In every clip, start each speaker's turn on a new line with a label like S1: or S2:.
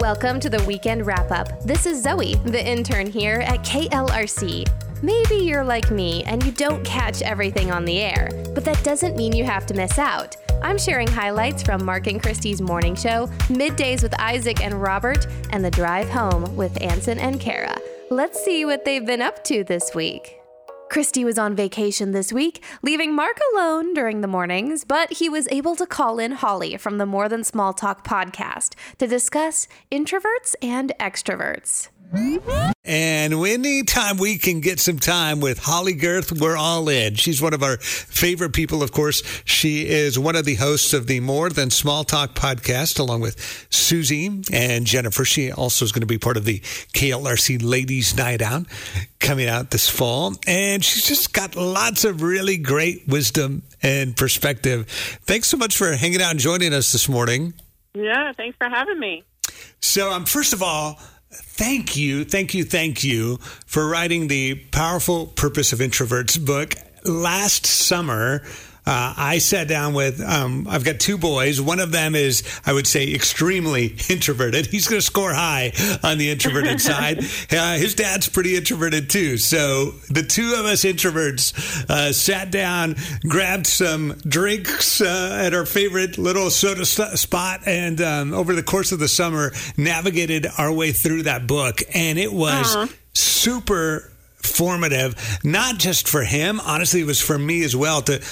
S1: Welcome to the weekend wrap up. This is Zoe, the intern here at KLRC. Maybe you're like me and you don't catch everything on the air, but that doesn't mean you have to miss out. I'm sharing highlights from Mark and Christy's morning show, middays with Isaac and Robert, and the drive home with Anson and Kara. Let's see what they've been up to this week. Christy was on vacation this week, leaving Mark alone during the mornings, but he was able to call in Holly from the More Than Small Talk podcast to discuss introverts and extroverts.
S2: And anytime we can get some time with Holly Gerth, we're all in. She's one of our favorite people, of course. She is one of the hosts of the More Than Small Talk podcast, along with Susie and Jennifer. She also is going to be part of the KLRC Ladies Night Out coming out this fall. And she's just got lots of really great wisdom and perspective. Thanks so much for hanging out and joining us this morning.
S3: Yeah, thanks for having me.
S2: So, um, first of all, thank you, thank you, thank you for writing the Powerful Purpose of Introverts book last summer. Uh, I sat down with, um, I've got two boys. One of them is, I would say, extremely introverted. He's going to score high on the introverted side. Uh, his dad's pretty introverted too. So the two of us introverts uh, sat down, grabbed some drinks uh, at our favorite little soda spot, and um, over the course of the summer, navigated our way through that book. And it was super formative, not just for him. Honestly, it was for me as well to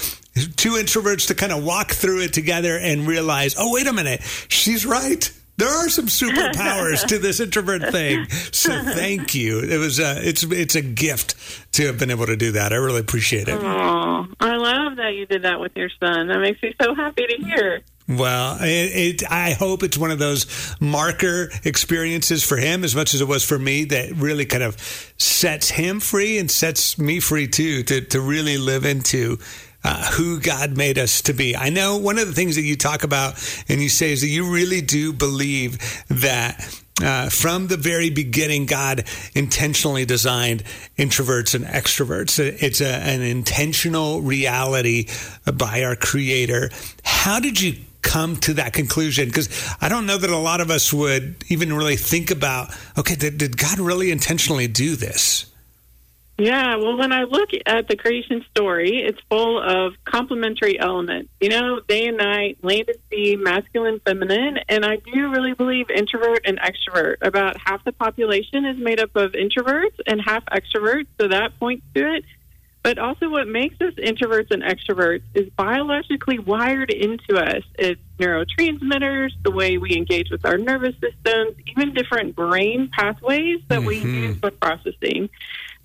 S2: two introverts to kind of walk through it together and realize, oh, wait a minute, she's right. There are some superpowers to this introvert thing. So thank you. It was a, it's it's a gift to have been able to do that. I really appreciate it.
S3: Oh, I love that you did that with your son. That makes me so happy to hear.
S2: Well, it, it, I hope it's one of those marker experiences for him as much as it was for me that really kind of sets him free and sets me free too to, to really live into uh, who God made us to be. I know one of the things that you talk about and you say is that you really do believe that uh, from the very beginning, God intentionally designed introverts and extroverts. It's a, an intentional reality by our Creator. How did you come to that conclusion? Because I don't know that a lot of us would even really think about okay, did, did God really intentionally do this?
S3: Yeah, well, when I look at the creation story, it's full of complementary elements. You know, day and night, land and sea, masculine, feminine. And I do really believe introvert and extrovert. About half the population is made up of introverts and half extroverts, so that points to it. But also, what makes us introverts and extroverts is biologically wired into us. It's neurotransmitters, the way we engage with our nervous systems, even different brain pathways that mm-hmm. we use for processing.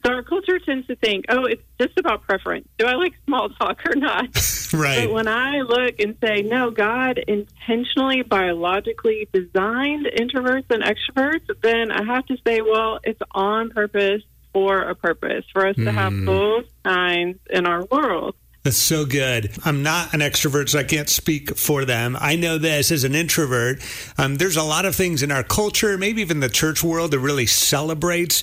S3: So our culture tends to think, oh, it's just about preference. Do I like small talk or not?
S2: right.
S3: But when I look and say, no, God intentionally, biologically designed introverts and extroverts, then I have to say, well, it's on purpose for a purpose, for us mm. to have hmm. both kinds in our world.
S2: That's so good. I'm not an extrovert, so I can't speak for them. I know this as an introvert. Um, there's a lot of things in our culture, maybe even the church world, that really celebrates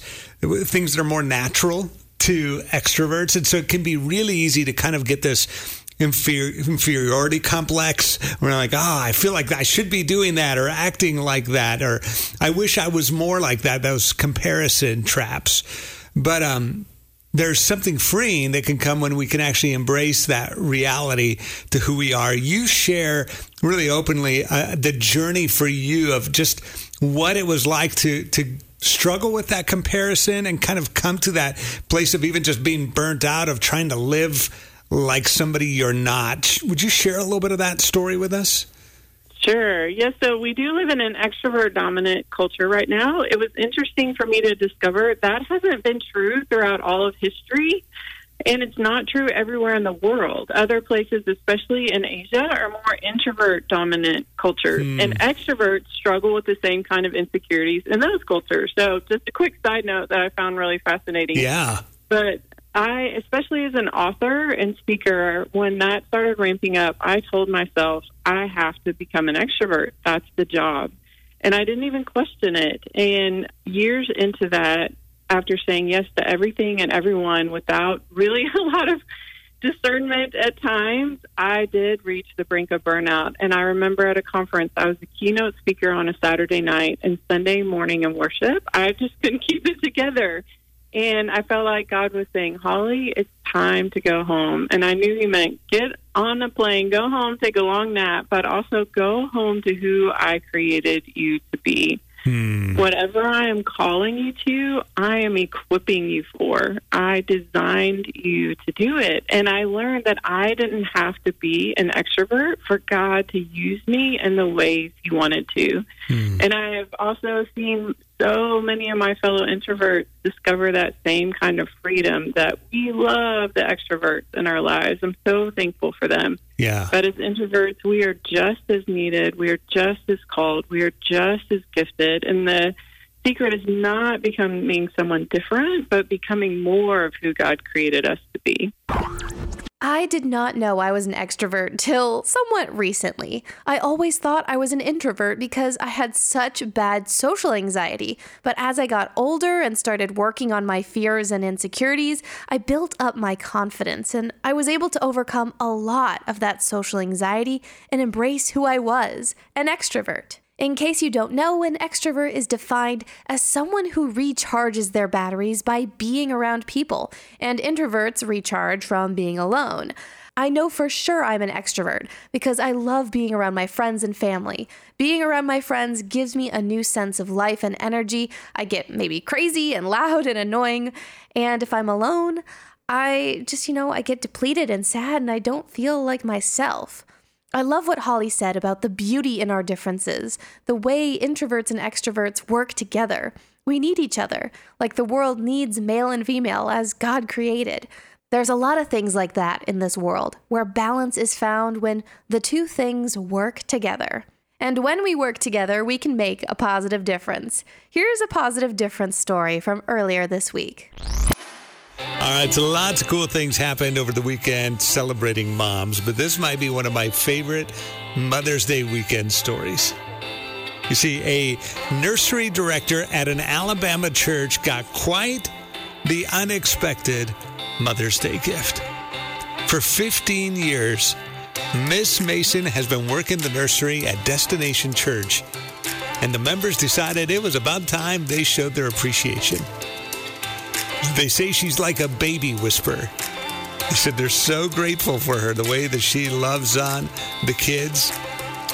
S2: things that are more natural to extroverts. And so it can be really easy to kind of get this inferiority complex. We're like, oh, I feel like I should be doing that or acting like that, or I wish I was more like that. Those comparison traps. But um, there's something freeing that can come when we can actually embrace that reality to who we are. You share really openly uh, the journey for you of just what it was like to to struggle with that comparison and kind of come to that place of even just being burnt out of trying to live like somebody you're not. Would you share a little bit of that story with us?
S3: Sure. Yes. So we do live in an extrovert dominant culture right now. It was interesting for me to discover that hasn't been true throughout all of history. And it's not true everywhere in the world. Other places, especially in Asia, are more introvert dominant cultures. Hmm. And extroverts struggle with the same kind of insecurities in those cultures. So, just a quick side note that I found really fascinating.
S2: Yeah.
S3: But I, especially as an author and speaker, when that started ramping up, I told myself, I have to become an extrovert. That's the job. And I didn't even question it. And years into that, after saying yes to everything and everyone without really a lot of discernment at times, I did reach the brink of burnout. And I remember at a conference, I was a keynote speaker on a Saturday night and Sunday morning in worship. I just couldn't keep it together. And I felt like God was saying, Holly, it's time to go home. And I knew He meant get on a plane, go home, take a long nap, but also go home to who I created you to be. Hmm. Whatever I am calling you to, I am equipping you for. I designed you to do it. And I learned that I didn't have to be an extrovert for God to use me in the ways He wanted to. Hmm. And I have also seen so many of my fellow introverts discover that same kind of freedom that we love the extroverts in our lives. I'm so thankful for them.
S2: Yeah.
S3: But as introverts, we are just as needed. We are just as called. We are just as gifted. And the secret is not becoming someone different, but becoming more of who God created us to be.
S1: I did not know I was an extrovert till somewhat recently. I always thought I was an introvert because I had such bad social anxiety. But as I got older and started working on my fears and insecurities, I built up my confidence and I was able to overcome a lot of that social anxiety and embrace who I was an extrovert. In case you don't know, an extrovert is defined as someone who recharges their batteries by being around people, and introverts recharge from being alone. I know for sure I'm an extrovert because I love being around my friends and family. Being around my friends gives me a new sense of life and energy. I get maybe crazy and loud and annoying. And if I'm alone, I just, you know, I get depleted and sad and I don't feel like myself. I love what Holly said about the beauty in our differences, the way introverts and extroverts work together. We need each other, like the world needs male and female as God created. There's a lot of things like that in this world, where balance is found when the two things work together. And when we work together, we can make a positive difference. Here's a positive difference story from earlier this week.
S2: All right, so lots of cool things happened over the weekend celebrating moms, but this might be one of my favorite Mother's Day weekend stories. You see, a nursery director at an Alabama church got quite the unexpected Mother's Day gift. For 15 years, Miss Mason has been working the nursery at Destination Church, and the members decided it was about time they showed their appreciation. They say she's like a baby whisperer. They said they're so grateful for her, the way that she loves on the kids.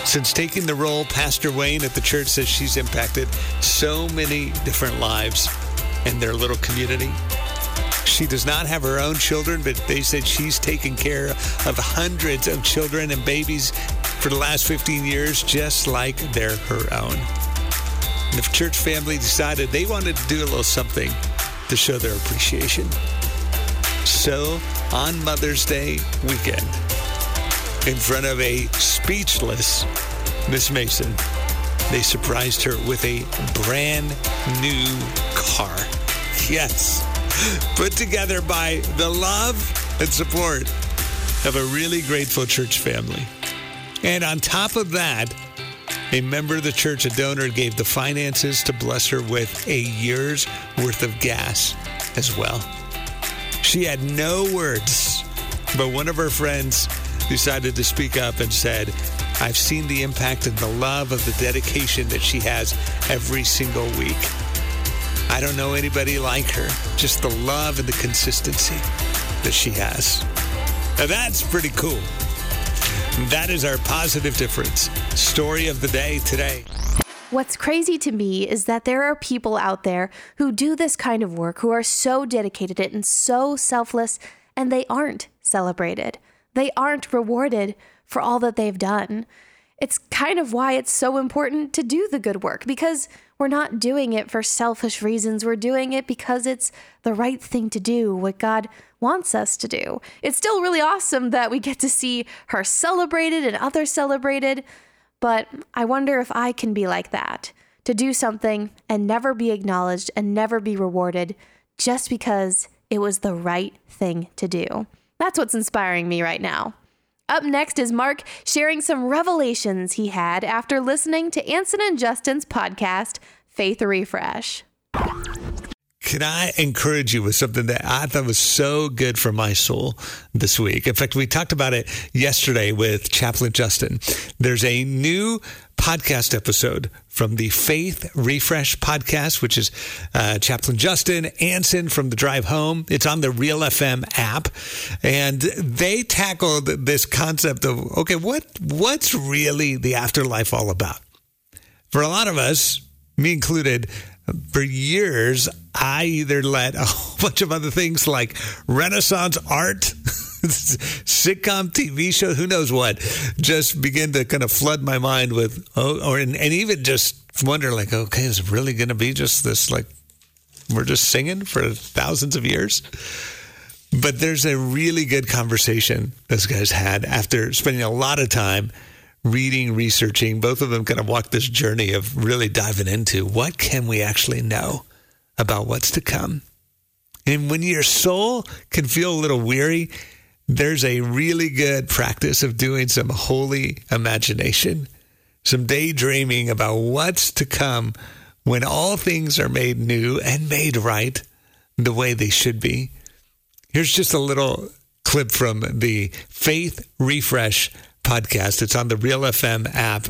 S2: Since taking the role, Pastor Wayne at the church says she's impacted so many different lives in their little community. She does not have her own children, but they said she's taken care of hundreds of children and babies for the last 15 years, just like they're her own. The church family decided they wanted to do a little something to show their appreciation. So, on Mother's Day weekend, in front of a speechless Miss Mason, they surprised her with a brand new car. Yes, put together by the love and support of a really grateful church family. And on top of that, a member of the church, a donor, gave the finances to bless her with a year's worth of gas as well. She had no words, but one of her friends decided to speak up and said, I've seen the impact and the love of the dedication that she has every single week. I don't know anybody like her, just the love and the consistency that she has. Now that's pretty cool. That is our positive difference story of the day today.
S1: What's crazy to me is that there are people out there who do this kind of work who are so dedicated and so selfless, and they aren't celebrated. They aren't rewarded for all that they've done. It's kind of why it's so important to do the good work because we're not doing it for selfish reasons. We're doing it because it's the right thing to do, what God wants us to do. It's still really awesome that we get to see her celebrated and others celebrated, but I wonder if I can be like that to do something and never be acknowledged and never be rewarded just because it was the right thing to do. That's what's inspiring me right now. Up next is Mark sharing some revelations he had after listening to Anson and Justin's podcast, Faith Refresh.
S2: Can I encourage you with something that I thought was so good for my soul this week? In fact, we talked about it yesterday with Chaplain Justin. There's a new podcast episode from the Faith Refresh podcast, which is uh, Chaplain Justin Anson from the Drive Home. It's on the Real FM app, and they tackled this concept of okay, what what's really the afterlife all about? For a lot of us, me included, for years, I either let a whole bunch of other things like Renaissance art, sitcom TV show, who knows what, just begin to kind of flood my mind with, oh, or and, and even just wonder, like, okay, is it really going to be just this, like, we're just singing for thousands of years? But there's a really good conversation those guys had after spending a lot of time reading, researching. Both of them kind of walk this journey of really diving into what can we actually know about what's to come. And when your soul can feel a little weary, there's a really good practice of doing some holy imagination, some daydreaming about what's to come when all things are made new and made right the way they should be. Here's just a little clip from the Faith Refresh podcast. It's on the Real FM app.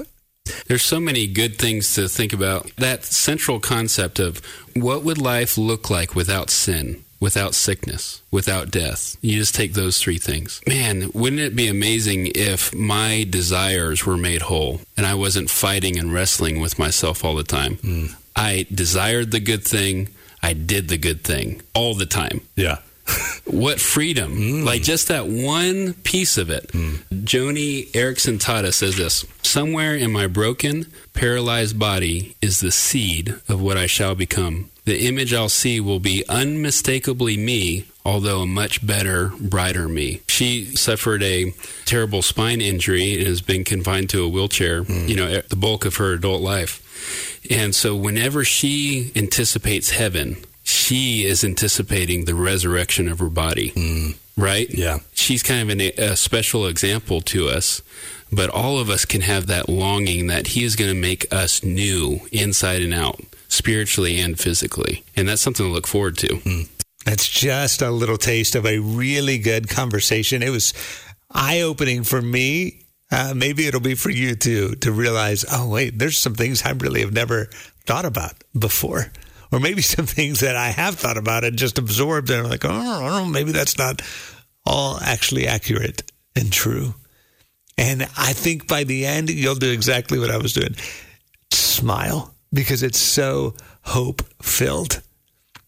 S4: There's so many good things to think about. That central concept of what would life look like without sin, without sickness, without death. You just take those three things. Man, wouldn't it be amazing if my desires were made whole and I wasn't fighting and wrestling with myself all the time? Mm. I desired the good thing, I did the good thing all the time.
S2: Yeah
S4: what freedom mm. like just that one piece of it mm. joni Eareckson Tada says this somewhere in my broken paralyzed body is the seed of what i shall become the image i'll see will be unmistakably me although a much better brighter me she suffered a terrible spine injury and has been confined to a wheelchair mm. you know the bulk of her adult life and so whenever she anticipates heaven she is anticipating the resurrection of her body. Mm. Right?
S2: Yeah.
S4: She's kind of an, a special example to us, but all of us can have that longing that He is going to make us new inside and out, spiritually and physically. And that's something to look forward to. Mm.
S2: That's just a little taste of a really good conversation. It was eye opening for me. Uh, maybe it'll be for you too to realize, oh, wait, there's some things I really have never thought about before or maybe some things that I have thought about and just absorbed and like, oh, maybe that's not all actually accurate and true. And I think by the end, you'll do exactly what I was doing smile because it's so hope filled.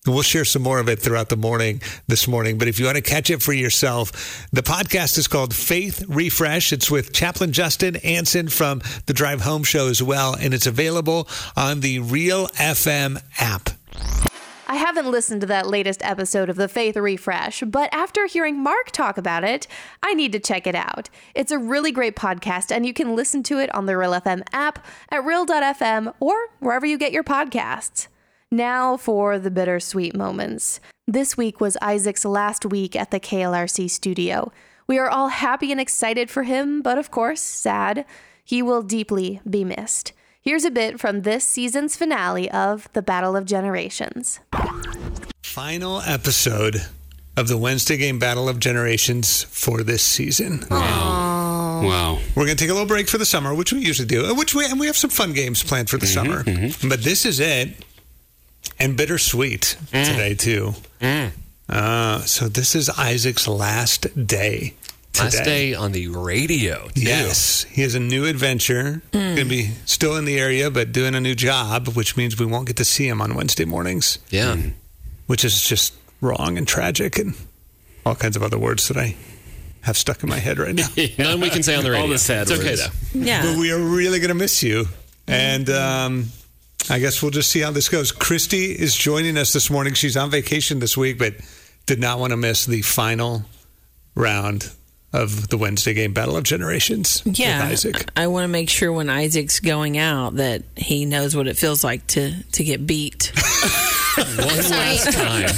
S2: We'll share some more of it throughout the morning this morning. But if you want to catch it for yourself, the podcast is called Faith Refresh. It's with Chaplain Justin Anson from the Drive Home Show as well. And it's available on the Real FM app.
S1: I haven't listened to that latest episode of the Faith Refresh, but after hearing Mark talk about it, I need to check it out. It's a really great podcast, and you can listen to it on the Real FM app, at Real.fm, or wherever you get your podcasts. Now for the bittersweet moments. This week was Isaac's last week at the KLRC studio. We are all happy and excited for him, but of course, sad. He will deeply be missed. Here's a bit from this season's finale of The Battle of Generations.
S2: Final episode of the Wednesday game Battle of Generations for this season.
S4: Wow. Wow.
S2: We're going to take a little break for the summer, which we usually do, uh, which we, and we have some fun games planned for the mm-hmm, summer. Mm-hmm. But this is it and bittersweet mm. today too. Mm. Uh, so this is Isaac's last day. Today.
S5: Last day on the radio. Too.
S2: Yes, he has a new adventure. Mm. Going to be still in the area, but doing a new job, which means we won't get to see him on Wednesday mornings.
S5: Yeah,
S2: which is just wrong and tragic, and all kinds of other words that I have stuck in my head right now.
S5: yeah. None we can say on the radio.
S4: All the sad
S5: it's
S4: words.
S5: okay though.
S1: Yeah,
S2: but we are really going to miss you, and. Um, I guess we'll just see how this goes. Christy is joining us this morning. She's on vacation this week, but did not want to miss the final round of the Wednesday game Battle of Generations
S6: yeah,
S2: Isaac.
S6: I want to make sure when Isaac's going out that he knows what it feels like to to get beat.
S5: One last time.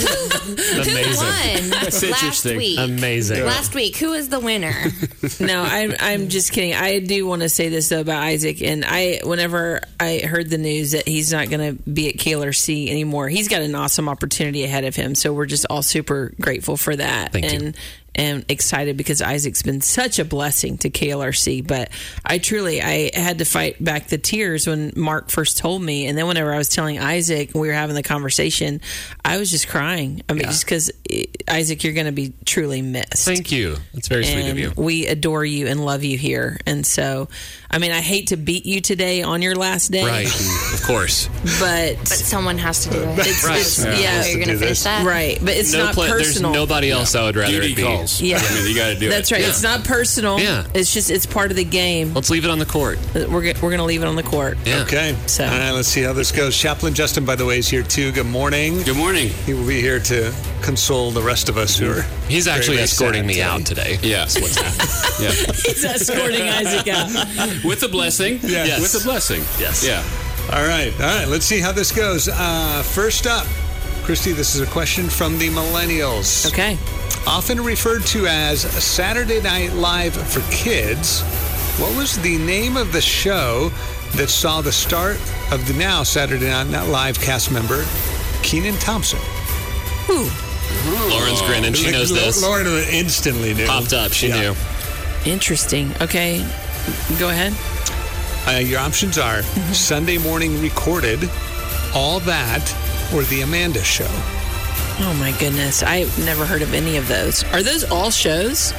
S5: Amazing.
S6: Won last
S4: interesting.
S6: week.
S5: Amazing.
S6: Last week, who was the winner?
S7: no, I'm I'm just kidding. I do want to say this though about Isaac, and I whenever I heard the news that he's not going to be at KLRC anymore, he's got an awesome opportunity ahead of him. So we're just all super grateful for that,
S5: Thank you.
S7: And and excited because Isaac's been such a blessing to KLRC. But I truly I had to fight back the tears when Mark first told me, and then whenever I was telling Isaac, we were having the conversation, I was just crying. I mean, just because eh, Isaac, you're going to be truly missed
S5: Thank you. That's very sweet of you.
S7: we adore you and love you here. And so, I mean, I hate to beat you today on your last day,
S5: Right. Of course.
S7: But,
S6: But someone has to do it.
S7: it's,
S5: Right.
S7: it's-
S6: yeah,
S7: yeah,
S6: you're going to
S2: do
S6: face that.
S7: right. But it's
S5: No
S7: not
S5: pla- there's nobody else I would rather
S4: Duty
S5: it be.
S4: calls.
S7: Yeah.
S4: I mean, you got to do it.
S7: That's
S4: it.
S7: right.
S5: Yeah.
S7: It's not personal.
S5: Yeah.
S7: It's just it's part of the game.
S5: Let's leave it on the court.
S7: Uh, we're g- we're gonna leave it on the court.
S5: Yeah.
S2: Okay.
S7: So-
S2: All right, let's see how this goes. Chaplain Justin, by the way, is here too. Good morning.
S4: Good morning.
S2: He will be here to console the rest of us who are.
S5: He's actually
S2: very
S5: escorting me
S2: today.
S5: out today.
S4: Yeah.
S5: That's what's happening.
S4: Yeah.
S7: He's escorting Isaac out.
S4: With a blessing.
S2: Yes.
S4: With a blessing.
S5: Yes.
S4: Yeah.
S2: All right, all right. Let's see how this goes. Uh, first up, Christy, this is a question from the millennials.
S7: Okay.
S2: Often referred to as Saturday Night Live for kids, what was the name of the show that saw the start of the now Saturday Night Live cast member, Kenan Thompson?
S7: Ooh,
S5: Lauren's grinning. She knows this.
S2: Lauren instantly knew.
S5: Popped up. She
S2: Yeah.
S5: knew.
S7: interesting. Okay, go ahead.
S2: Uh, your options are
S7: Mm-hmm.
S2: Sunday morning recorded, all that, or the Amanda Show.
S7: Oh my goodness, I've never heard of any of those. Are those all shows?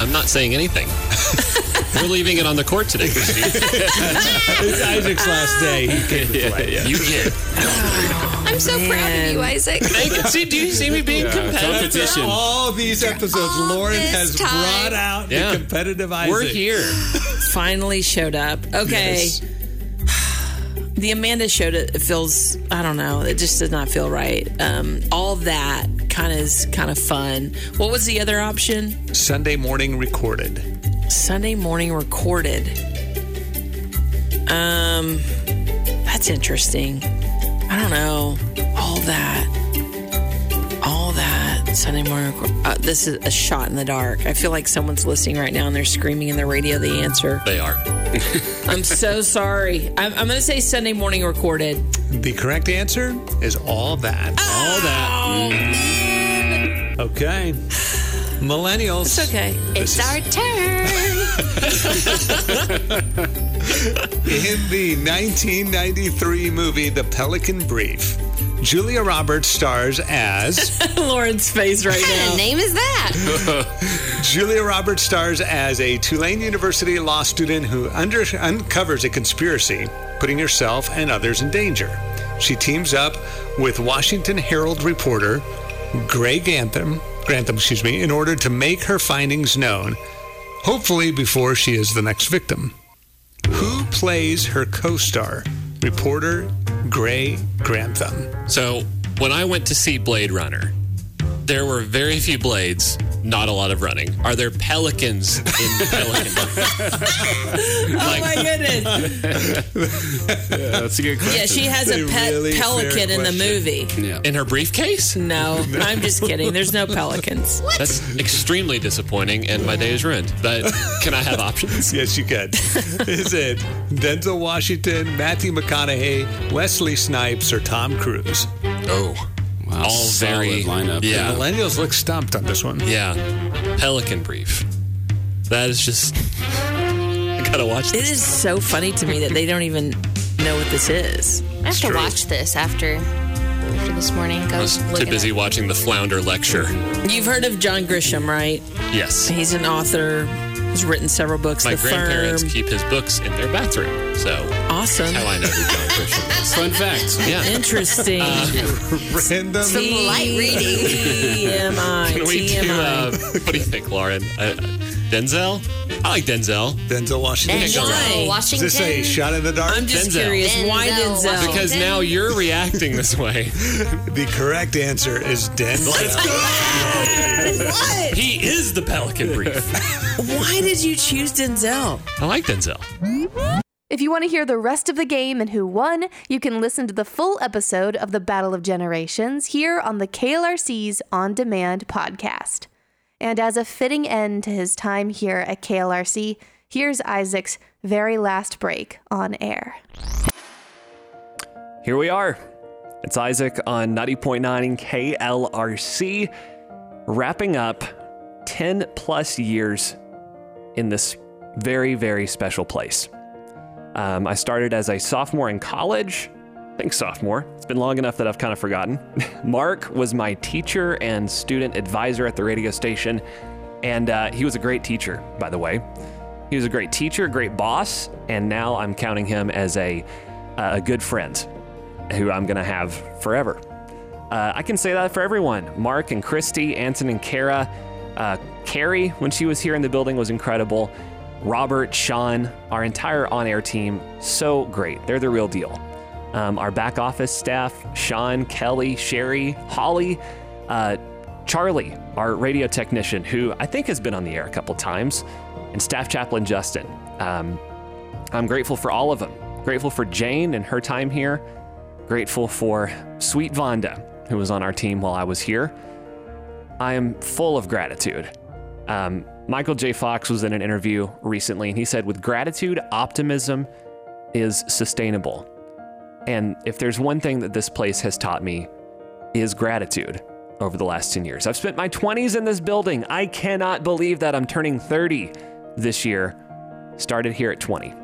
S5: I'm not saying anything. We're leaving it on the court today,
S2: It's Isaac's last day. He came to play.
S5: You get.
S6: I'm so proud of you, Isaac.
S5: See, do you see me being competitive?
S4: Competition.
S2: All these episodes,
S6: all
S2: Lauren has
S6: time.
S2: brought out
S5: Yeah.
S2: the competitive Isaac.
S5: We're here.
S7: Finally showed up. Okay.
S2: Yes.
S7: the Amanda showed it feels I don't know it just does not feel right. Um, all that kind of is kind of fun. What was the other option?
S2: Sunday morning recorded.
S7: Sunday morning recorded. Um, that's interesting. I don't know. All that Sunday morning. Uh, this is a shot in the dark. I feel like someone's listening right now and they're screaming in the radio the answer.
S5: They are.
S7: I'm so sorry. I'm, I'm going to say Sunday morning recorded.
S2: The correct answer is all that.
S4: All that.
S2: Okay. Millennials.
S7: It's okay.
S6: It's our turn.
S2: In the 1993 movie The Pelican Brief, Julia Roberts stars as
S7: Lauren's face right
S6: what
S7: now.
S6: of name is that?
S2: Julia Roberts stars as a Tulane University law student who under, uncovers a conspiracy, putting herself and others in danger. She teams up with Washington Herald reporter Greg Grantham, Grantham, excuse me, in order to make her findings known, hopefully before she is the next victim. Who plays her co-star, reporter Gray Grantham?
S5: So when I went to see Blade Runner, there were very few blades, not a lot of running. Are there pelicans in Pelican?
S7: Oh my goodness.
S4: That's a good question.
S7: Yeah, she has a
S2: That's a
S7: pet
S2: really
S7: pelican in the movie.
S4: Yeah.
S5: in her briefcase?
S7: No, I'm just kidding. There's no pelicans. What?
S5: That's extremely disappointing, and my day is ruined. But can I have options?
S2: Yes, you can. Is it Denzel Washington, Matthew McConaughey, Wesley Snipes, or Tom Cruise?
S5: Oh,
S4: Wow,
S5: all
S4: solid
S5: very
S4: lineup.
S5: Yeah,
S2: Millennials look stumped on this one.
S5: yeah. Pelican brief. That is just. I gotta watch
S7: It
S5: this.
S7: is so funny to me that they don't even know what this is.
S6: I have to
S2: true.
S6: watch this after after this morning. Go
S5: I was
S6: look
S5: too
S6: it
S5: busy
S6: up.
S5: watching the Flounder lecture.
S7: You've heard of John Grisham, right?
S5: Yes.
S7: He's an author. He's written several books.
S5: My
S7: the
S5: grandparents
S7: Firm.
S5: keep his books in their bathroom. So
S7: Awesome.
S5: how I know who John Grisham is.
S4: Fun fact.
S5: Yeah.
S7: Interesting.
S2: Random.
S6: Some light reading.
S7: TMI.
S5: Can we do, uh, what do you think, Lauren? Uh, Denzel? I like Denzel.
S2: Denzel Washington.
S6: Denzel
S7: Why?
S2: Is
S6: Washington.
S2: this a shot in the dark?
S7: I'm just
S5: Denzel.
S7: curious. Why
S6: Denzel
S7: Denzel?
S6: Washington.
S5: Because now you're reacting this way.
S2: the correct answer is Denzel.
S7: what?
S5: He is the Pelican Brief.
S7: Why did you choose Denzel?
S5: I like Denzel.
S1: If you want to hear the rest of the game and who won, you can listen to the full episode of the Battle of Generations here on the KLRC's On Demand podcast. And as a fitting end to his time here at KLRC, here's Isaac's very last break on air.
S8: Here we are. It's Isaac on 90.9 KLRC, wrapping up 10 plus years in this very, very special place. Um, I started as a sophomore in college. I think sophomore. It's been long enough that I've kind of forgotten. Mark was my teacher and student advisor at the radio station, and uh, he was a great teacher, by the way. He was a great teacher, great boss, and now I'm counting him as a, uh, a good friend who I'm going to have forever. Uh, I can say that for everyone. Mark and Christy, Anson and Kara, uh, Carrie, when she was here in the building, was incredible. Robert, Sean, our entire on air team, so great. They're the real deal. Um, our back office staff, Sean, Kelly, Sherry, Holly, uh, Charlie, our radio technician, who I think has been on the air a couple times, and staff chaplain Justin. Um, I'm grateful for all of them. Grateful for Jane and her time here. Grateful for sweet Vonda, who was on our team while I was here. I am full of gratitude. Um, Michael J. Fox was in an interview recently, and he said, with gratitude, optimism is sustainable. And if there's one thing that this place has taught me, is gratitude over the last 10 years. I've spent my 20s in this building. I cannot believe that I'm turning 30 this year. Started here at 20.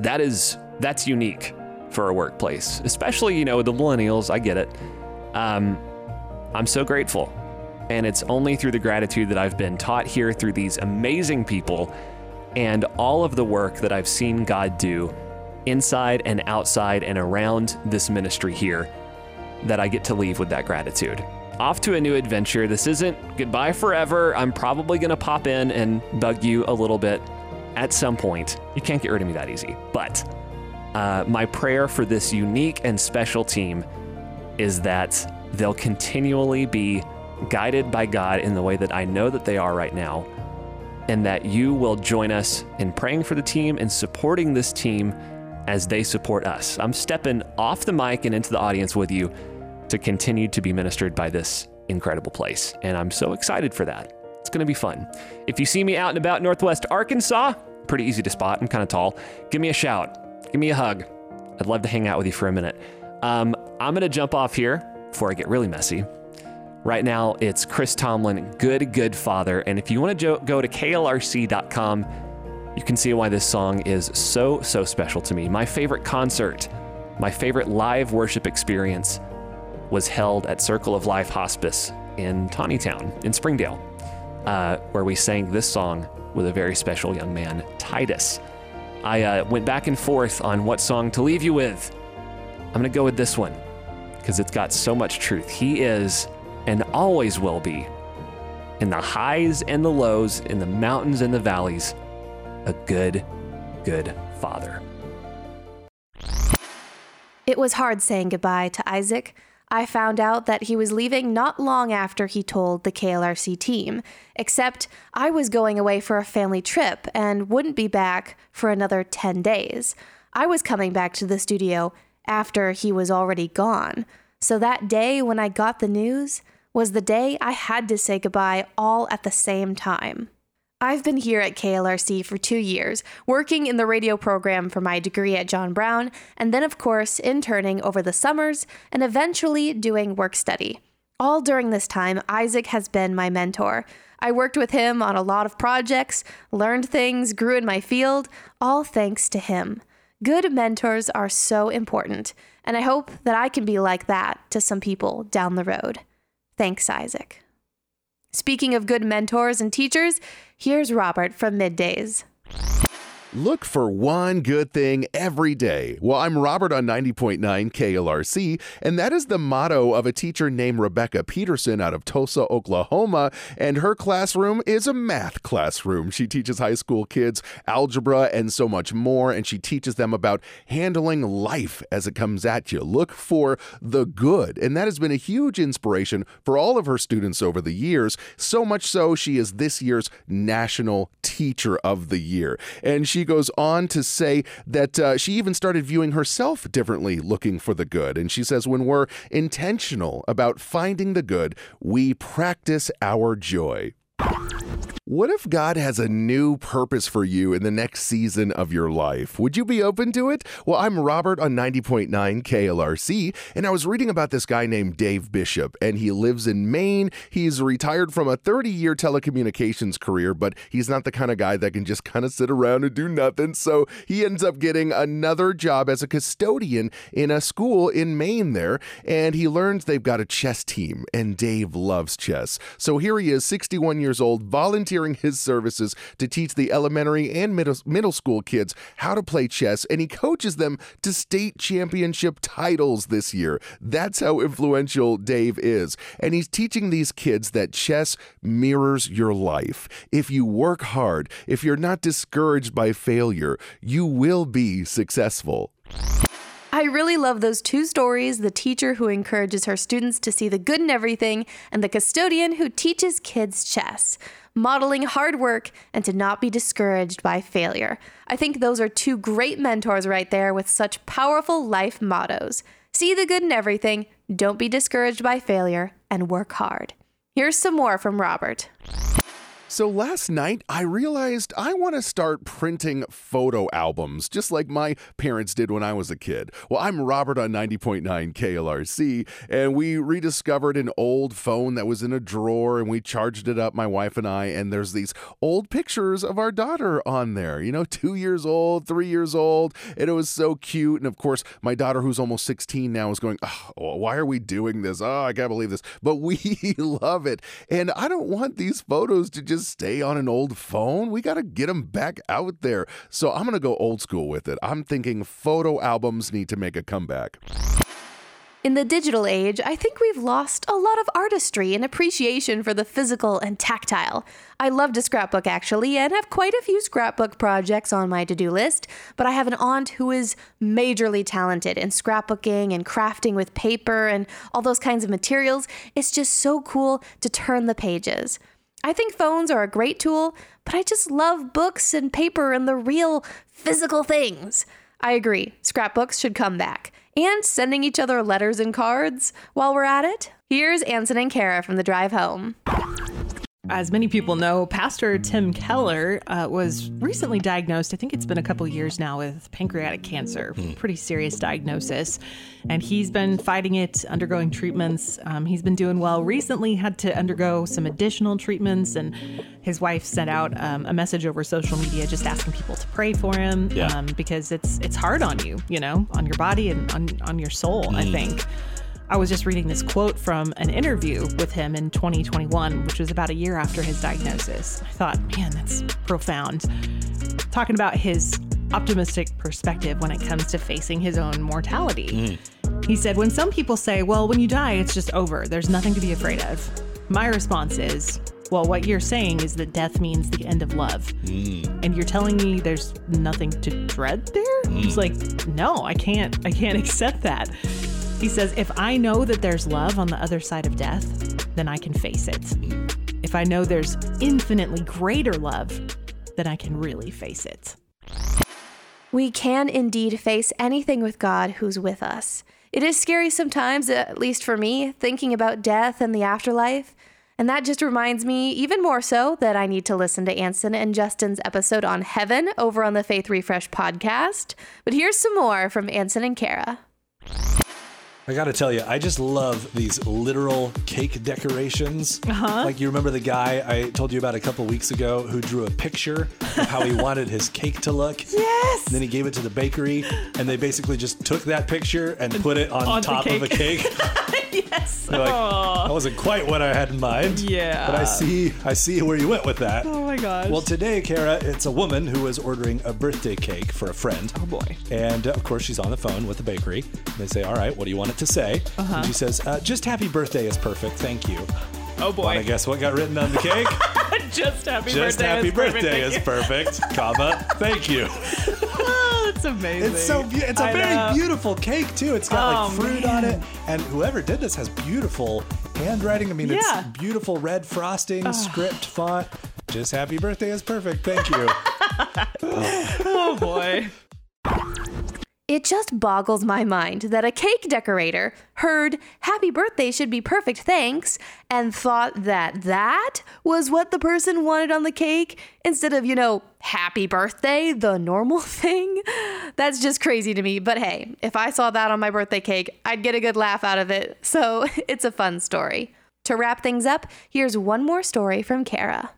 S8: That is that's unique for a workplace, especially you know the millennials. I get it. Um, I'm so grateful, and it's only through the gratitude that I've been taught here through these amazing people, and all of the work that I've seen God do inside and outside and around this ministry here that I get to leave with that gratitude. Off to a new adventure. This isn't goodbye forever. I'm probably going to pop in and bug you a little bit at some point. You can't get rid of me that easy. But uh, my prayer for this unique and special team is that they'll continually be guided by God in the way that I know that they are right now, and that you will join us in praying for the team and supporting this team as they support us. I'm stepping off the mic and into the audience with you to continue to be ministered by this incredible place. And I'm so excited for that. It's going to be fun. If you see me out and about Northwest Arkansas, pretty easy to spot. I'm kind of tall. Give me a shout. Give me a hug. I'd love to hang out with you for a minute. Um, I'm going to jump off here before I get really messy. Right now, it's Chris Tomlin, Good, Good Father. And if you want to jo- go to klrc.com, you can see why this song is so, so special to me. My favorite concert, my favorite live worship experience was held at Circle of Life Hospice in Tontitown in Springdale, uh, where we sang this song with a very special young man, Titus. I uh, went back and forth on what song to leave you with. I'm going to go with this one because it's got so much truth. He is and always will be, in the highs and the lows, in the mountains and the valleys, a good, good father.
S1: It was hard saying goodbye to Isaac. I found out that he was leaving not long after he told the KLRC team, except I was going away for a family trip and wouldn't be back for another 10 days. I was coming back to the studio after he was already gone. So that day when I got the news was the day I had to say goodbye all at the same time. I've been here at KLRC for two years, working in the radio program for my degree at John Brown, and then, of course, interning over the summers and eventually doing work study. All during this time, Isaac has been my mentor. I worked with him on a lot of projects, learned things, grew in my field, all thanks to him. Good mentors are so important, and I hope that I can be like that to some people down the road. Thanks, Isaac. Speaking of good mentors and teachers, here's Robert from Middays.
S9: Look for one good thing every day. Well, I'm Robert on 90.9 KLRC, and that is the motto of a teacher named Rebecka Peterson out of Tulsa, Oklahoma. And her classroom is a math classroom. She teaches high school kids algebra and so much more, and she teaches them about handling life as it comes at you. Look for the good. And that has been a huge inspiration for all of her students over the years. So much so, she is this year's National Teacher of the Year. And she she goes on to say that uh, she even started viewing herself differently, looking for the good. And she says, when we're intentional about finding the good, we practice our joy. What if God has a new purpose for you in the next season of your life? Would you be open to it? Well, I'm Robert on 90.9 KLRC, and I was reading about this guy named Dave Bishop, and he lives in Maine. He's retired from a 30 year telecommunications career, but he's not the kind of guy that can just kind of sit around and do nothing. So he ends up getting another job as a custodian in a school in Maine there, and he learns they've got a chess team, and Dave loves chess. So here he is, 61 years old, volunteering his services to teach the elementary and middle, middle school kids how to play chess, and he coaches them to state championship titles this year. That's how influential Dave is. And he's teaching these kids that chess mirrors your life. If you work hard, if you're not discouraged by failure, you will be successful.
S1: I really love those two stories the teacher who encourages her students to see the good in everything, and the custodian who teaches kids chess, modeling hard work and to not be discouraged by failure. I think those are two great mentors right there with such powerful life mottos. See the good in everything, don't be discouraged by failure, and work hard. Here's some more from Robert.
S9: So last night, I realized I want to start printing photo albums, just like my parents did when I was a kid. Well, I'm Robert on 90.9 KLRC, and we rediscovered an old phone that was in a drawer, and we charged it up, my wife and I, and there's these old pictures of our daughter on there, you know, two years old, three years old, and it was so cute. And of course, my daughter, who's almost 16 now, is going, oh, why are we doing this? Oh, I can't believe this. But we love it. And I don't want these photos to just stay on an old phone. We got to get them back out there. So I'm going to go old school with it. I'm thinking photo albums need to make a comeback.
S1: In the digital age, I think we've lost a lot of artistry and appreciation for the physical and tactile. I love to scrapbook actually, and have quite a few scrapbook projects on my to do list, but I have an aunt who is majorly talented in scrapbooking and crafting with paper and all those kinds of materials. It's just so cool to turn the pages. I think phones are a great tool, but I just love books and paper and the real physical things. I agree, scrapbooks should come back. And sending each other letters and cards while we're at it. Here's Anson and Kara from the drive home.
S10: As many people know, Pastor Tim Keller uh, was recently diagnosed. I think it's been a couple years now with pancreatic cancer. Pretty serious diagnosis. And he's been fighting it, undergoing treatments. Um, he's been doing well. Recently, had to undergo some additional treatments. And his wife sent out um, a message over social media just asking people to pray for him
S11: Yeah.
S10: um, because it's it's hard on you, you know, on your body and on, on your soul, I think. I was just reading this quote from an interview with him in 2021, which was about a year after his diagnosis. I thought, man, that's profound. Talking about his optimistic perspective when it comes to facing his own mortality. Hmm. He said, When some people say, well, when you die, it's just over, there's nothing to be afraid of, my response is, well, what you're saying is that death means the end of love. Hmm. And you're telling me there's nothing to dread there? Hmm. He's like, no, I can't, I can't accept that. He says, if I know that there's love on the other side of death, then I can face it. If I know there's infinitely greater love, then I can really face it.
S1: We can indeed face anything with God who's with us. It is scary sometimes, at least for me, thinking about death and the afterlife. And that just reminds me, even more so, that I need to listen to Anson and Justin's episode on heaven over on the Faith Refresh podcast. But here's some more from Anson and Kara.
S11: I gotta tell you, I just love these literal cake decorations.
S10: Uh-huh.
S11: Like you remember the guy I told you about a couple weeks ago who drew a picture of how he wanted his cake to look.
S10: Yes.
S11: And then he gave it to the bakery, and they basically just took that picture and put it on,
S10: On
S11: top of a
S10: cake. yes.
S11: Like, that wasn't quite what I had in mind.
S10: Yeah.
S11: But I see, I see where you went with that.
S10: Oh my gosh.
S11: Well, today, Kara, it's a woman who is ordering a birthday cake for a friend.
S10: Oh boy.
S11: And of course, she's on the phone with the bakery. And They say, All right, what do you want it to say?
S10: Uh-huh.
S11: And she says, uh, Just happy birthday is perfect. Thank you.
S10: Oh boy.
S11: Want to guess what got written on the cake?
S10: Just happy
S11: Just
S10: birthday.
S11: happy
S10: is perfect.
S11: birthday
S10: Thank
S11: is perfect, comma, thank you.
S10: Oh, that's amazing.
S11: It's so be- it's a
S10: I
S11: very
S10: know.
S11: beautiful cake too. It's got
S10: Oh,
S11: like fruit on it, and whoever did this has beautiful handwriting. I mean,
S10: Yeah.
S11: it's beautiful red frosting, script font. Just happy birthday is perfect. Thank you.
S10: oh boy.
S1: It just boggles my mind that a cake decorator heard happy birthday should be perfect thanks and thought that that was what the person wanted on the cake instead of, you know, happy birthday, the normal thing. That's just crazy to me. But hey, if I saw that on my birthday cake, I'd get a good laugh out of it. So it's a fun story. To wrap things up, here's one more story from Kara.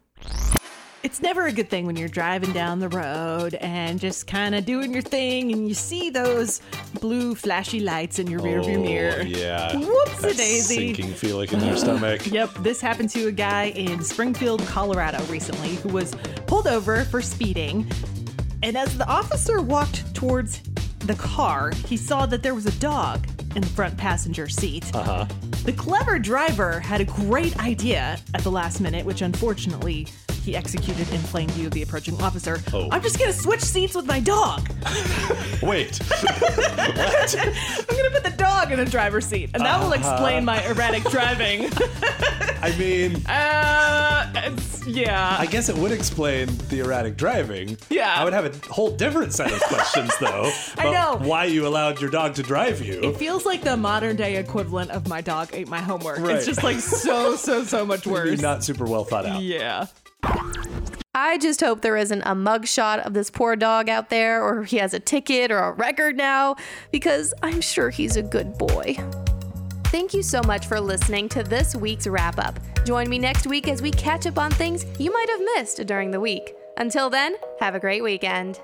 S10: It's never a good thing when you're driving down the road and just kind of doing your thing and you see those blue flashy lights in your rearview mirror.
S11: Oh, yeah.
S10: Whoopsie
S11: That
S10: daisy.
S11: Sinking feeling in your stomach.
S10: Yep, this happened to a guy in Springfield, Colorado recently who was pulled over for speeding. And as the officer walked towards the car, he saw that there was a dog in the front passenger seat.
S11: Uh huh.
S10: The clever driver had a great idea at the last minute, which unfortunately he executed in plain view of the approaching officer.
S11: Oh.
S10: I'm just gonna switch seats with my dog.
S11: Wait.
S10: I'm gonna put the dog in the driver's seat, and that will
S11: Uh-huh.
S10: explain my erratic driving.
S11: I mean,
S10: uh, it's, yeah.
S11: I guess it would explain the erratic driving.
S10: Yeah.
S11: I would have a whole different set of questions, though.
S10: I know.
S11: Why you allowed your dog to drive you.
S10: It feels like the modern day equivalent of my dog ate my homework.
S11: Right.
S10: It's just like so, so, so much worse.
S11: Not super well thought out.
S10: Yeah.
S1: I just hope there isn't a mugshot of this poor dog out there, or he has a ticket or a record now, because I'm sure he's a good boy. Thank you so much for listening to this week's wrap up. Join me next week as we catch up on things you might have missed during the week. Until then, have a great weekend.